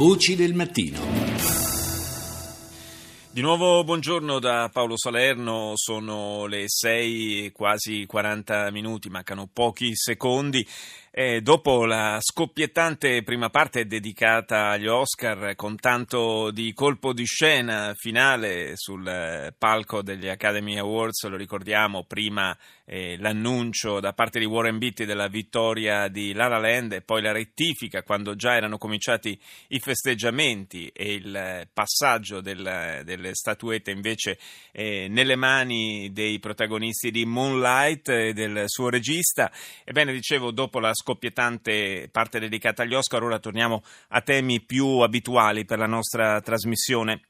Voci del mattino. Di nuovo buongiorno da Paolo Salerno, sono le 6 quasi 40 minuti, mancano pochi secondi. E dopo la scoppiettante prima parte dedicata agli Oscar con tanto di colpo di scena finale sul palco degli Academy Awards, lo ricordiamo, prima eh, l'annuncio da parte di Warren Beatty della vittoria di La La Land e poi la rettifica quando già erano cominciati i festeggiamenti e il passaggio del, delle statuette invece eh, nelle mani dei protagonisti di Moonlight e del suo regista. Ebbene, dicevo, dopo la scoppiettante parte dedicata agli Oscar, ora torniamo a temi più abituali per la nostra trasmissione.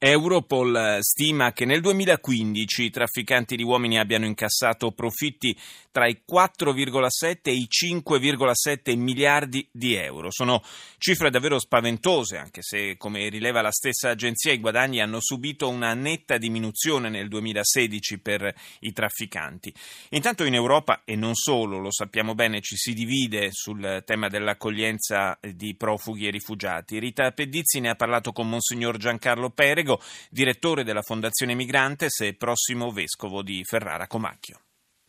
Europol stima che nel 2015 i trafficanti di uomini abbiano incassato profitti tra i 4,7 e i 5,7 miliardi di euro. Sono cifre davvero spaventose, anche se, come rileva la stessa agenzia, i guadagni hanno subito una netta diminuzione nel 2016 per i trafficanti. Intanto in Europa, e non solo, lo sappiamo bene, ci si divide sul tema dell'accoglienza di profughi e rifugiati. Rita Pedizzi ne ha parlato con Monsignor Giancarlo Perego, Prego, direttore della Fondazione Migrantes e prossimo vescovo di Ferrara Comacchio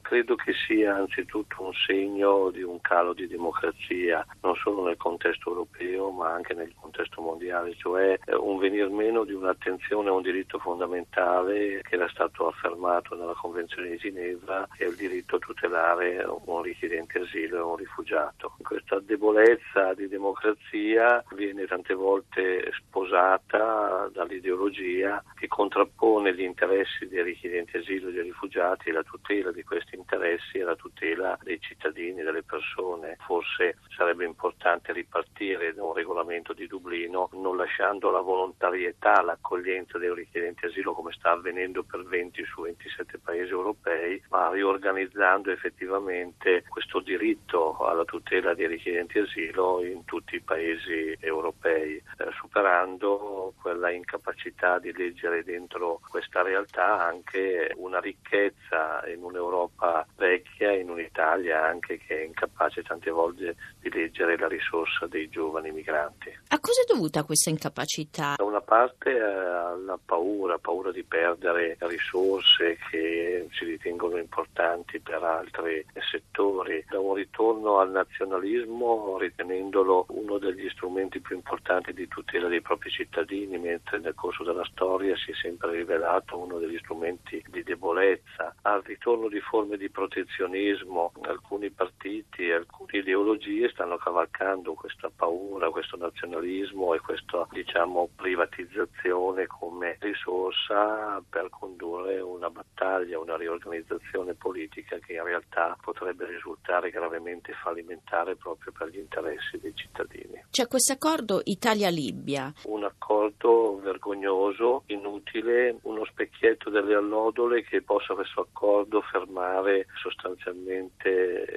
credo che sia anzitutto un segno di un calo di democrazia, non solo nel contesto europeo ma anche nel contesto mondiale, cioè eh, un venir meno di un'attenzione a un diritto fondamentale che era stato affermato nella Convenzione di Ginevra, che è il diritto a tutelare un richiedente asilo e un rifugiato. Questa debolezza di democrazia viene tante volte sposata dall'ideologia che contrappone gli interessi dei richiedenti asilo e dei rifugiati e la tutela di questi interessi e la tutela dei cittadini, delle persone. Forse sarebbe importante ripartire da un regolamento di Dublino non lasciando la volontarietà, l'accoglienza dei richiedenti asilo come sta avvenendo per 20 su 27 paesi europei, ma riorganizzando effettivamente questo diritto alla tutela dei richiedenti asilo in tutti i paesi europei, eh, superando quella incapacità di leggere dentro questa realtà anche una ricchezza in un'Europa vecchia in un'Italia anche che è incapace tante volte di leggere la risorsa dei giovani migranti. A cosa è dovuta questa incapacità? Da una parte eh, alla paura, paura di perdere risorse che si ritengono importanti per altri settori, da un ritorno al nazionalismo ritenendolo uno degli strumenti più importanti di tutela dei propri cittadini, mentre nel corso della storia si è sempre rivelato uno degli strumenti di debolezza, al ritorno di forme di protezionismo, alcuni partiti e alcune ideologie stanno cavalcando questa paura, questo nazionalismo e questa diciamo, privatizzazione come risorsa per condurre una battaglia, una riorganizzazione politica che in realtà potrebbe risultare gravemente fallimentare proprio per gli interessi dei cittadini. C'è questo accordo Italia-Libia. Un accordo vergognoso, inutile, uno specchietto delle allodole che possa questo accordo fermare fermare sostanzialmente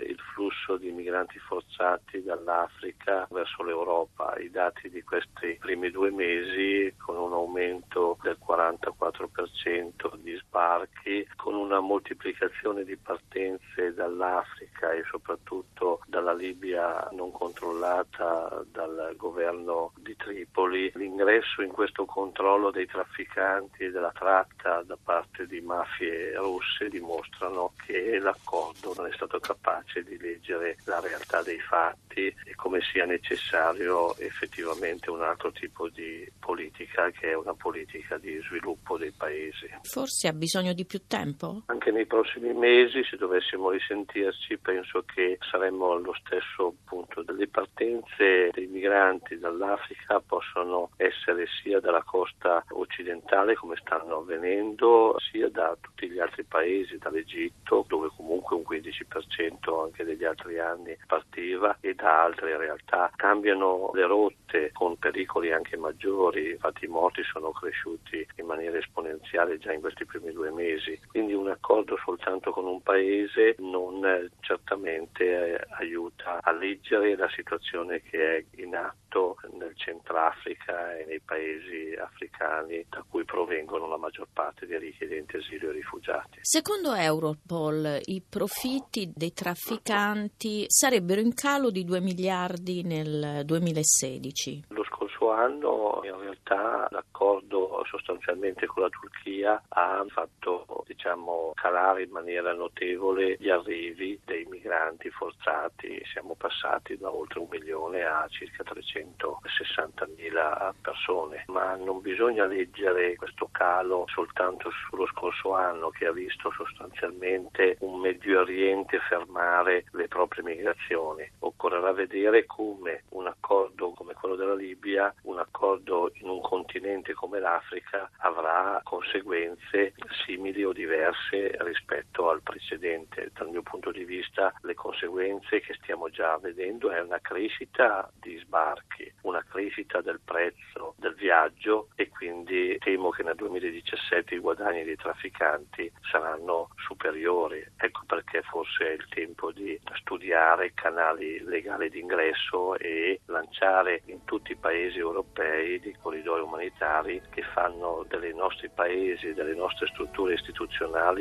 il flusso di migranti forzati dall'Africa verso l'Europa. I dati di questi primi due mesi con un aumento del 44% di sbarchi, con una moltiplicazione di partenze dall'Africa e soprattutto dalla Libia non controllata dal governo di Tripoli, l'ingresso in questo controllo dei trafficanti e della tratta da parte di mafie russe dimostrano che l'accordo non è stato capace di leggere la realtà dei fatti e come sia necessario effettivamente un altro tipo di politica che è una politica di sviluppo dei paesi. Forse ha bisogno di più tempo? Anche nei prossimi mesi, se dovessimo risentirci, penso che saremmo allo stesso punto. Le partenze dei migranti dall'Africa possono essere sia dalla costa occidentale, come stanno avvenendo, sia da tutti gli altri paesi, dall'Egitto, dove comunque un 15% anche degli altri anni partiva, e da altre realtà. Cambiano le rotte con pericoli anche maggiori, infatti i morti sono cresciuti in maniera esponenziale già in questi primi due mesi. Quindi un accordo soltanto con un paese non certamente eh, aiuta a leggere la situazione che è in atto nel Centrafrica e nei paesi africani da cui provengono la maggior parte dei richiedenti asilo e rifugiati. Secondo Europol i profitti dei trafficanti sarebbero in calo di 2 miliardi nel 2016. Lo scorso anno in realtà l'accordo sostanzialmente con la Turchia ha fatto diciamo, calare in maniera notevole gli arrivi dei migranti forzati, siamo passati da oltre un milione a circa 360 mila persone, ma non bisogna leggere questo calo soltanto sullo scorso anno che ha visto sostanzialmente un Medio Oriente fermare le proprie migrazioni. Occorrerà vedere come un accordo come quello della Libia, un accordo in un continente come l'Africa avrà conseguenze simili o diverse rispetto al precedente. Dal mio punto di vista le conseguenze che stiamo già vedendo è una crescita di sbarchi, una crescita del prezzo del viaggio e quindi temo che nel 2017 i guadagni dei trafficanti saranno superiori. Ecco perché forse è il tempo di studiare canali legali d'ingresso e lanciare in tutti i paesi europei dei corridoi umanitari che fanno dei nostri paesi, delle nostre strutture istituzionali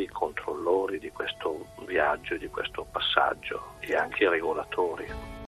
controllori di questo viaggio, di questo passaggio e anche regolatori.